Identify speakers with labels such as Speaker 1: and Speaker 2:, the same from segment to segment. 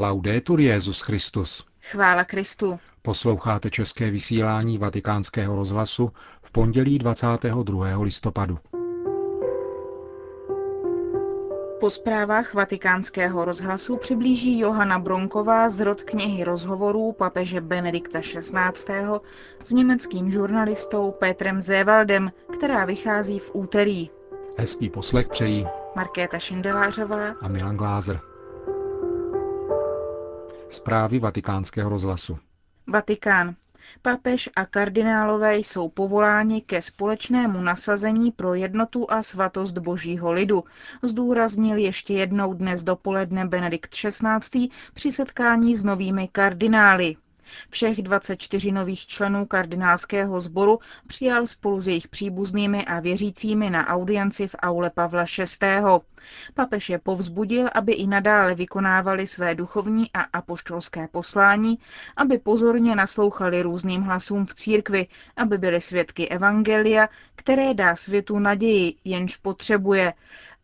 Speaker 1: Laudetur Jezus Christus.
Speaker 2: Chvála Kristu.
Speaker 1: Posloucháte české vysílání Vatikánského rozhlasu v pondělí 22. listopadu.
Speaker 2: Po zprávách vatikánského rozhlasu přiblíží Johana Bronková z rod knihy rozhovorů papeže Benedikta XVI. s německým žurnalistou Petrem Zévaldem, která vychází v úterý.
Speaker 1: Hezký poslech přejí
Speaker 2: Markéta Šindelářová
Speaker 1: a Milan Glázer. Zprávy vatikánského rozhlasu.
Speaker 2: Vatikán. Papež a kardinálové jsou povoláni ke společnému nasazení pro jednotu a svatost božího lidu, zdůraznil ještě jednou dnes dopoledne Benedikt XVI. při setkání s novými kardinály. Všech 24 nových členů kardinálského sboru přijal spolu s jejich příbuznými a věřícími na audienci v aule Pavla VI. Papež je povzbudil, aby i nadále vykonávali své duchovní a apoštolské poslání, aby pozorně naslouchali různým hlasům v církvi, aby byli svědky evangelia, které dá světu naději, jenž potřebuje,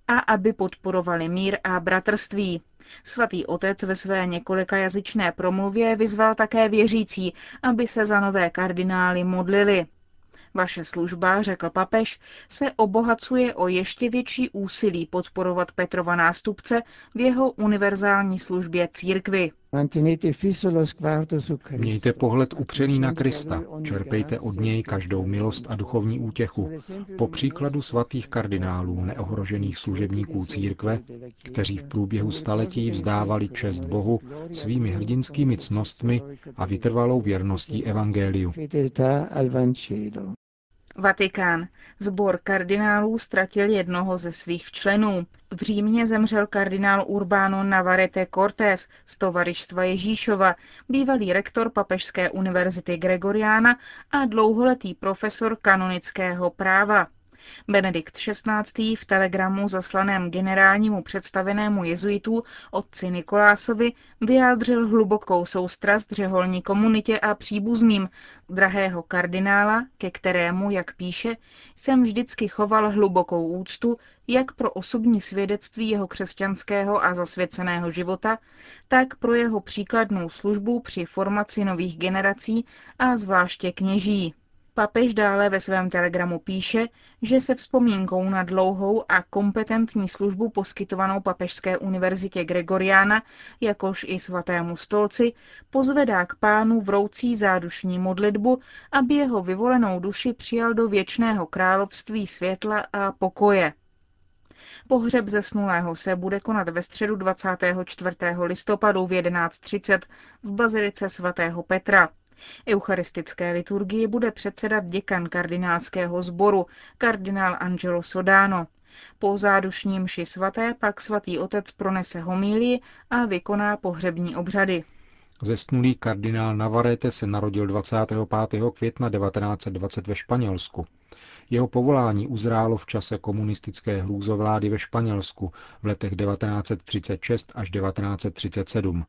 Speaker 2: a aby podporovali mír a bratrství. Svatý otec ve své několikajazyčné promluvě vyzval také věřící, aby se za nové kardinály modlili. Vaše služba, řekl papež, se obohacuje o ještě větší úsilí podporovat Petrova nástupce v jeho univerzální službě církvy.
Speaker 1: Mějte pohled upřený na Krista, čerpejte od něj každou milost a duchovní útěchu, po příkladu svatých kardinálů neohrožených služebníků církve, kteří v průběhu staletí vzdávali čest Bohu svými hrdinskými cnostmi a vytrvalou věrností evangeliu.
Speaker 2: Vatikán. Zbor kardinálů ztratil jednoho ze svých členů. V Římě zemřel kardinál Urbano Navarrete Cortés z Tovarištva Ježíšova, bývalý rektor Papežské univerzity Gregoriana a dlouholetý profesor kanonického práva. Benedikt XVI. v telegramu zaslaném generálnímu představenému jezuitů otci Nikolásovi vyjádřil hlubokou soustrast řeholní komunitě a příbuzným drahého kardinála, ke kterému, jak píše, jsem vždycky choval hlubokou úctu jak pro osobní svědectví jeho křesťanského a zasvěceného života, tak pro jeho příkladnou službu při formaci nových generací a zvláště kněží. Papež dále ve svém telegramu píše, že se vzpomínkou na dlouhou a kompetentní službu poskytovanou Papežské univerzitě Gregoriana, jakož i svatému stolci, pozvedá k pánu vroucí zádušní modlitbu, aby jeho vyvolenou duši přijal do věčného království světla a pokoje. Pohřeb zesnulého se bude konat ve středu 24. listopadu v 11.30 v bazilice svatého Petra. Eucharistické liturgii bude předsedat děkan kardinálského sboru, kardinál Angelo Sodano. Po zádušním mši svaté pak svatý otec pronese homílii a vykoná pohřební obřady.
Speaker 1: Zesnulý kardinál Navarrete se narodil 25. května 1920 ve Španělsku. Jeho povolání uzrálo v čase komunistické hrůzovlády ve Španělsku v letech 1936 až 1937.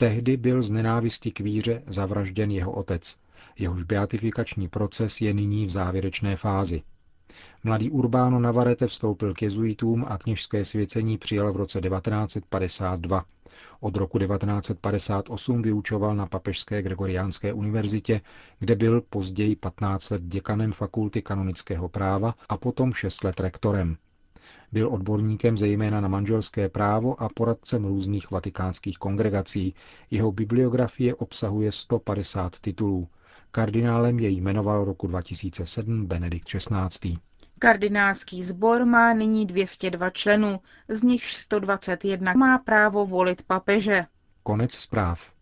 Speaker 1: Tehdy byl z nenávisti k víře zavražděn jeho otec. Jehož beatifikační proces je nyní v závěrečné fázi. Mladý Urbano Navarrete vstoupil k jezuitům a kněžské svěcení přijal v roce 1952. Od roku 1958 vyučoval na Papežské Gregoriánské univerzitě, kde byl později 15 let děkanem fakulty kanonického práva a potom 6 let rektorem. Byl odborníkem zejména na manželské právo a poradcem různých vatikánských kongregací. Jeho bibliografie obsahuje 150 titulů. Kardinálem jej jmenoval roku 2007 Benedikt XVI.
Speaker 2: Kardinálský sbor má nyní 202 členů, z nich 121 má právo volit papeže.
Speaker 1: Konec zpráv.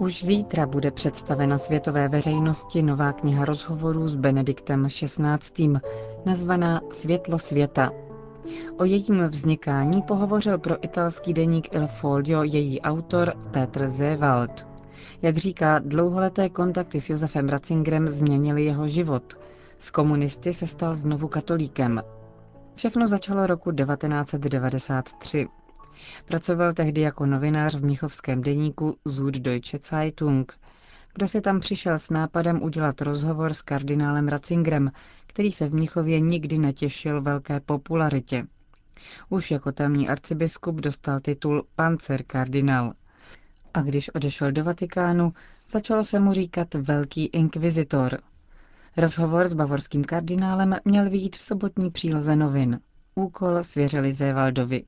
Speaker 3: Už zítra bude představena světové veřejnosti nová kniha rozhovorů s Benediktem XVI. nazvaná Světlo světa. O jejím vznikání pohovořil pro italský deník Il Foglio její autor Petr Zewald. Jak říká, dlouholeté kontakty s Josefem Ratzingerem změnily jeho život. Z komunisty se stal znovu katolíkem. Všechno začalo roku 1993. Pracoval tehdy jako novinář v mnichovském deníku Süddeutsche Zeitung. Kdo se tam přišel s nápadem udělat rozhovor s kardinálem Ratzingerem, který se v Mnichově nikdy netěšil velké popularitě. Už jako tamní arcibiskup dostal titul pancer kardinál. A když odešel do Vatikánu, začalo se mu říkat velký inkvizitor. Rozhovor s bavorským kardinálem měl vyjít v sobotní příloze novin. Úkol svěřili Zévaldovi.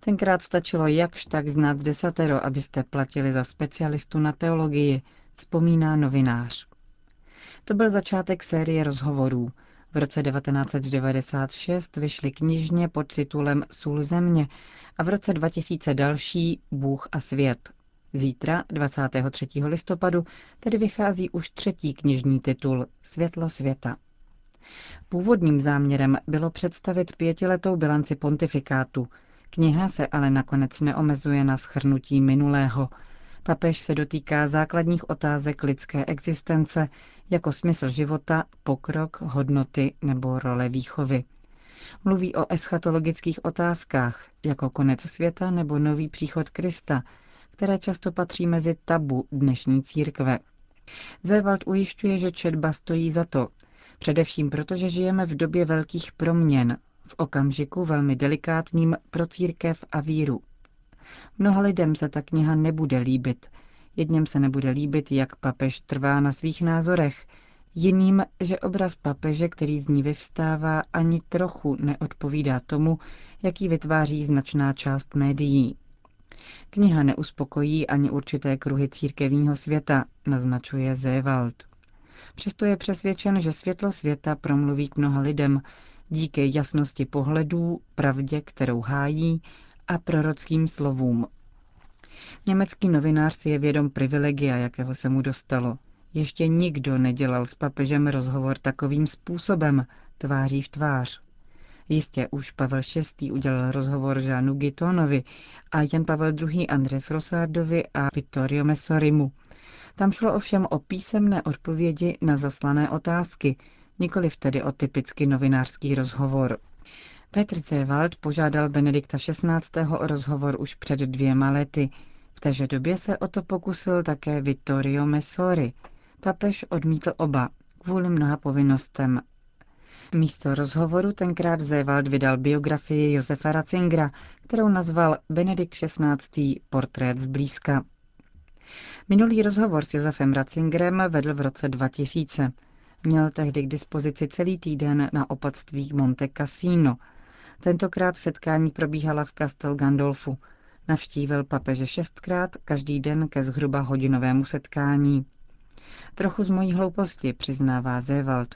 Speaker 3: Tenkrát stačilo jakž tak znát desatero, abyste platili za specialistu na teologii, vzpomíná novinář. To byl začátek série rozhovorů. V roce 1996 vyšly knižně pod titulem Sůl země a v roce 2000 další Bůh a svět. Zítra, 23. listopadu, tedy vychází už třetí knižní titul Světlo světa. Původním záměrem bylo představit pětiletou bilanci pontifikátu. Kniha se ale nakonec neomezuje na schrnutí minulého. Papež se dotýká základních otázek lidské existence, jako smysl života, pokrok, hodnoty nebo role výchovy. Mluví o eschatologických otázkách, jako konec světa nebo nový příchod Krista, které často patří mezi tabu dnešní církve. Zewald ujišťuje, že četba stojí za to, především proto, že žijeme v době velkých proměn, v okamžiku velmi delikátním pro církev a víru. Mnoha lidem se ta kniha nebude líbit. Jedním se nebude líbit, jak papež trvá na svých názorech, jiným, že obraz papeže, který z ní vyvstává, ani trochu neodpovídá tomu, jaký vytváří značná část médií. Kniha neuspokojí ani určité kruhy církevního světa, naznačuje Zévald. Přesto je přesvědčen, že světlo světa promluví k mnoha lidem díky jasnosti pohledů, pravdě, kterou hájí a prorockým slovům. Německý novinář si je vědom privilegia, jakého se mu dostalo. Ještě nikdo nedělal s papežem rozhovor takovým způsobem, tváří v tvář. Jistě už Pavel VI. udělal rozhovor Žánu Gitonovi a Jan Pavel II. André Frosardovi a Vittorio Messorimu. Tam šlo ovšem o písemné odpovědi na zaslané otázky, nikoli tedy o typicky novinářský rozhovor. Petr Zewald požádal Benedikta XVI. o rozhovor už před dvěma lety. V téže době se o to pokusil také Vittorio Messori. Papež odmítl oba, kvůli mnoha povinnostem. Místo rozhovoru tenkrát Zewald vydal biografii Josefa Ratzingera, kterou nazval Benedikt XVI. Portrét zblízka. Minulý rozhovor s Josefem Ratzingerem vedl v roce 2000. Měl tehdy k dispozici celý týden na opatství Monte Cassino – Tentokrát setkání probíhala v Castel Gandolfu. Navštívil papeže šestkrát, každý den ke zhruba hodinovému setkání. Trochu z mojí hlouposti, přiznává Zewald.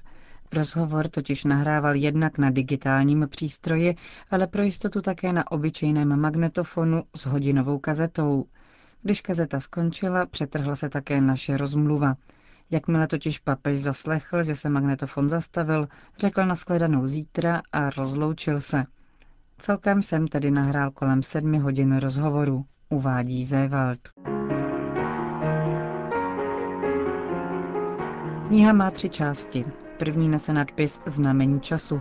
Speaker 3: Rozhovor totiž nahrával jednak na digitálním přístroji, ale pro jistotu také na obyčejném magnetofonu s hodinovou kazetou. Když kazeta skončila, přetrhla se také naše rozmluva. Jakmile totiž papež zaslechl, že se magnetofon zastavil, řekl na shledanou zítra a rozloučil se. Celkem jsem tedy nahrál kolem sedmi hodin rozhovoru, uvádí Zévald. Kniha má tři části. První nese nadpis Znamení času.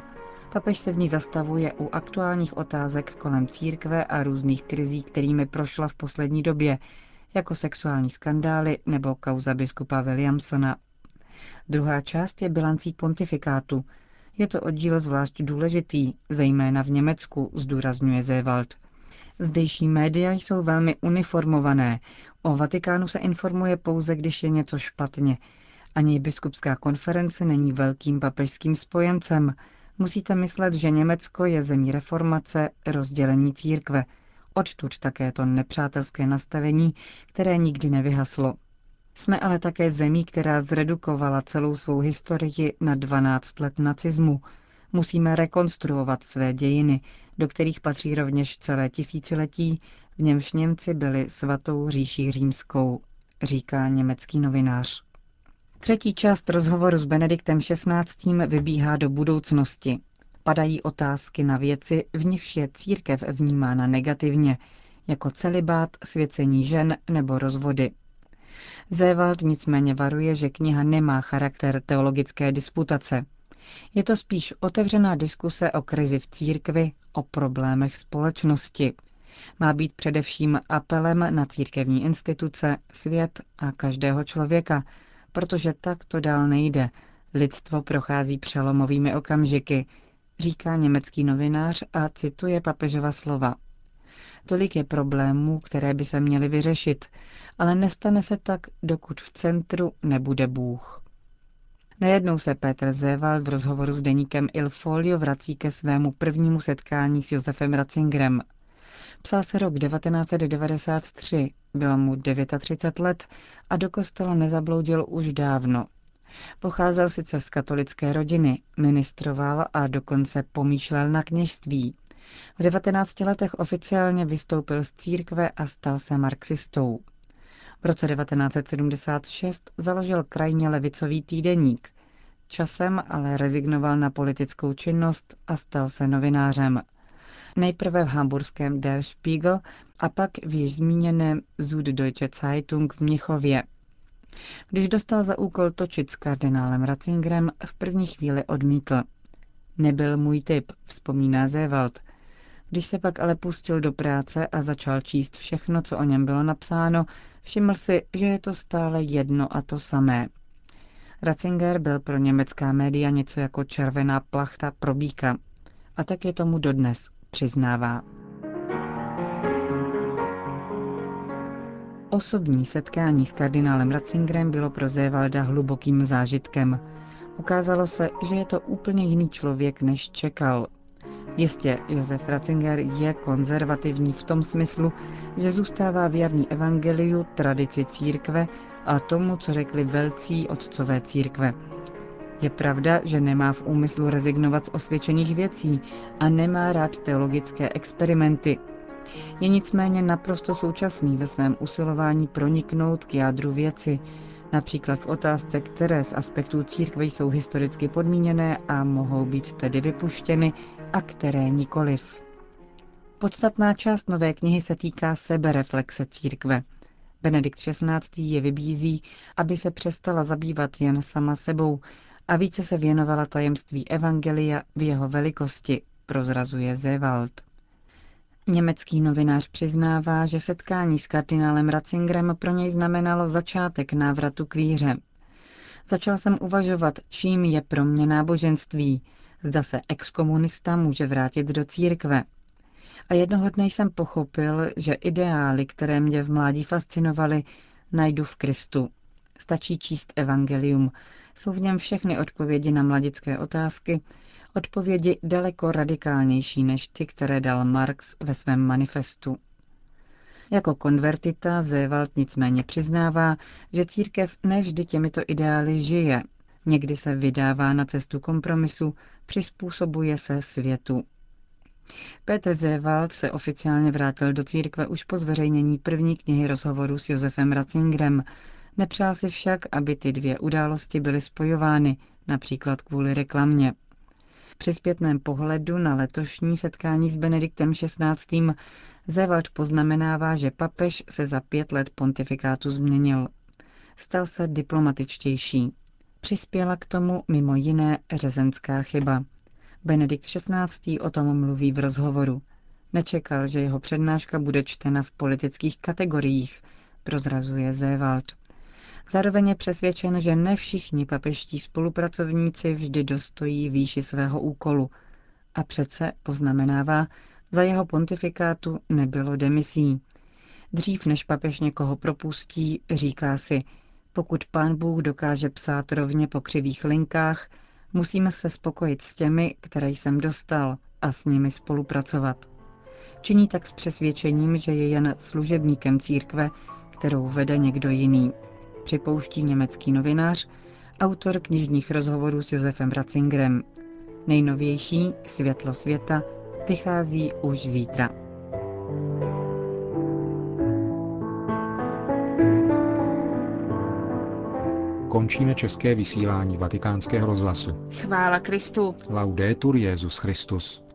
Speaker 3: Papež se v ní zastavuje u aktuálních otázek kolem církve a různých krizí, kterými prošla v poslední době, jako sexuální skandály nebo kauza biskupa Williamsona. Druhá část je bilancí pontifikátu. Je to oddíl zvlášť důležitý, zejména v Německu, zdůrazňuje Zewald. Zdejší média jsou velmi uniformované. O Vatikánu se informuje pouze, když je něco špatně. Ani biskupská konference není velkým papežským spojencem. Musíte myslet, že Německo je zemí reformace, rozdělení církve – Odtud také to nepřátelské nastavení, které nikdy nevyhaslo. Jsme ale také zemí, která zredukovala celou svou historii na 12 let nacismu. Musíme rekonstruovat své dějiny, do kterých patří rovněž celé tisíciletí, v němž Němci byli svatou říší římskou, říká německý novinář. Třetí část rozhovoru s Benediktem XVI. vybíhá do budoucnosti padají otázky na věci, v nichž je církev vnímána negativně, jako celibát, svěcení žen nebo rozvody. Zévald nicméně varuje, že kniha nemá charakter teologické disputace. Je to spíš otevřená diskuse o krizi v církvi, o problémech společnosti. Má být především apelem na církevní instituce, svět a každého člověka, protože tak to dál nejde, Lidstvo prochází přelomovými okamžiky, říká německý novinář a cituje papežova slova. Tolik je problémů, které by se měly vyřešit, ale nestane se tak, dokud v centru nebude Bůh. Najednou se Petr Zéval v rozhovoru s deníkem Il Folio vrací ke svému prvnímu setkání s Josefem Ratzingerem. Psal se rok 1993, bylo mu 39 let a do kostela nezabloudil už dávno. Pocházel sice z katolické rodiny, ministroval a dokonce pomýšlel na kněžství. V 19 letech oficiálně vystoupil z církve a stal se marxistou. V roce 1976 založil krajně levicový týdeník. Časem ale rezignoval na politickou činnost a stal se novinářem. Nejprve v hamburském Der Spiegel a pak v již zmíněném Süddeutsche Zeitung v Mnichově. Když dostal za úkol točit s kardinálem Ratzingerem, v první chvíli odmítl. Nebyl můj typ, vzpomíná Zewald. Když se pak ale pustil do práce a začal číst všechno, co o něm bylo napsáno, všiml si, že je to stále jedno a to samé. Ratzinger byl pro německá média něco jako červená plachta pro býka. A tak je tomu dodnes, přiznává. Osobní setkání s kardinálem Ratzingerem bylo pro Zévalda hlubokým zážitkem. Ukázalo se, že je to úplně jiný člověk, než čekal. Jistě, Josef Ratzinger je konzervativní v tom smyslu, že zůstává věrný evangeliu, tradici církve a tomu, co řekli velcí otcové církve. Je pravda, že nemá v úmyslu rezignovat z osvědčených věcí a nemá rád teologické experimenty. Je nicméně naprosto současný ve svém usilování proniknout k jádru věci, například v otázce, které z aspektů církve jsou historicky podmíněné a mohou být tedy vypuštěny a které nikoliv. Podstatná část nové knihy se týká sebereflexe církve. Benedikt XVI. je vybízí, aby se přestala zabývat jen sama sebou a více se věnovala tajemství Evangelia v jeho velikosti, prozrazuje Zewald. Německý novinář přiznává, že setkání s kardinálem Ratzingerem pro něj znamenalo začátek návratu k víře. Začal jsem uvažovat, čím je pro mě náboženství. Zda se exkomunista může vrátit do církve. A jednoho dne jsem pochopil, že ideály, které mě v mládí fascinovaly, najdu v Kristu. Stačí číst evangelium. Jsou v něm všechny odpovědi na mladické otázky, odpovědi daleko radikálnější než ty, které dal Marx ve svém manifestu. Jako konvertita Zewald nicméně přiznává, že církev nevždy těmito ideály žije. Někdy se vydává na cestu kompromisu, přizpůsobuje se světu. Petr Zewald se oficiálně vrátil do církve už po zveřejnění první knihy rozhovoru s Josefem Ratzingerem. Nepřál si však, aby ty dvě události byly spojovány, například kvůli reklamě. Při zpětném pohledu na letošní setkání s Benediktem XVI. Zewald poznamenává, že papež se za pět let pontifikátu změnil. Stal se diplomatičtější. Přispěla k tomu mimo jiné řezenská chyba. Benedikt XVI. o tom mluví v rozhovoru. Nečekal, že jeho přednáška bude čtena v politických kategoriích, prozrazuje Zewald. Zároveň je přesvědčen, že ne všichni papeští spolupracovníci vždy dostojí výši svého úkolu. A přece, poznamenává, za jeho pontifikátu nebylo demisí. Dřív než papež někoho propustí, říká si, pokud pán Bůh dokáže psát rovně po křivých linkách, musíme se spokojit s těmi, které jsem dostal, a s nimi spolupracovat. Činí tak s přesvědčením, že je jen služebníkem církve, kterou vede někdo jiný připouští německý novinář, autor knižních rozhovorů s Josefem Ratzingerem. Nejnovější Světlo světa vychází už zítra.
Speaker 1: Končíme české vysílání vatikánského rozhlasu.
Speaker 2: Chvála Kristu.
Speaker 1: Laudetur Jezus Christus.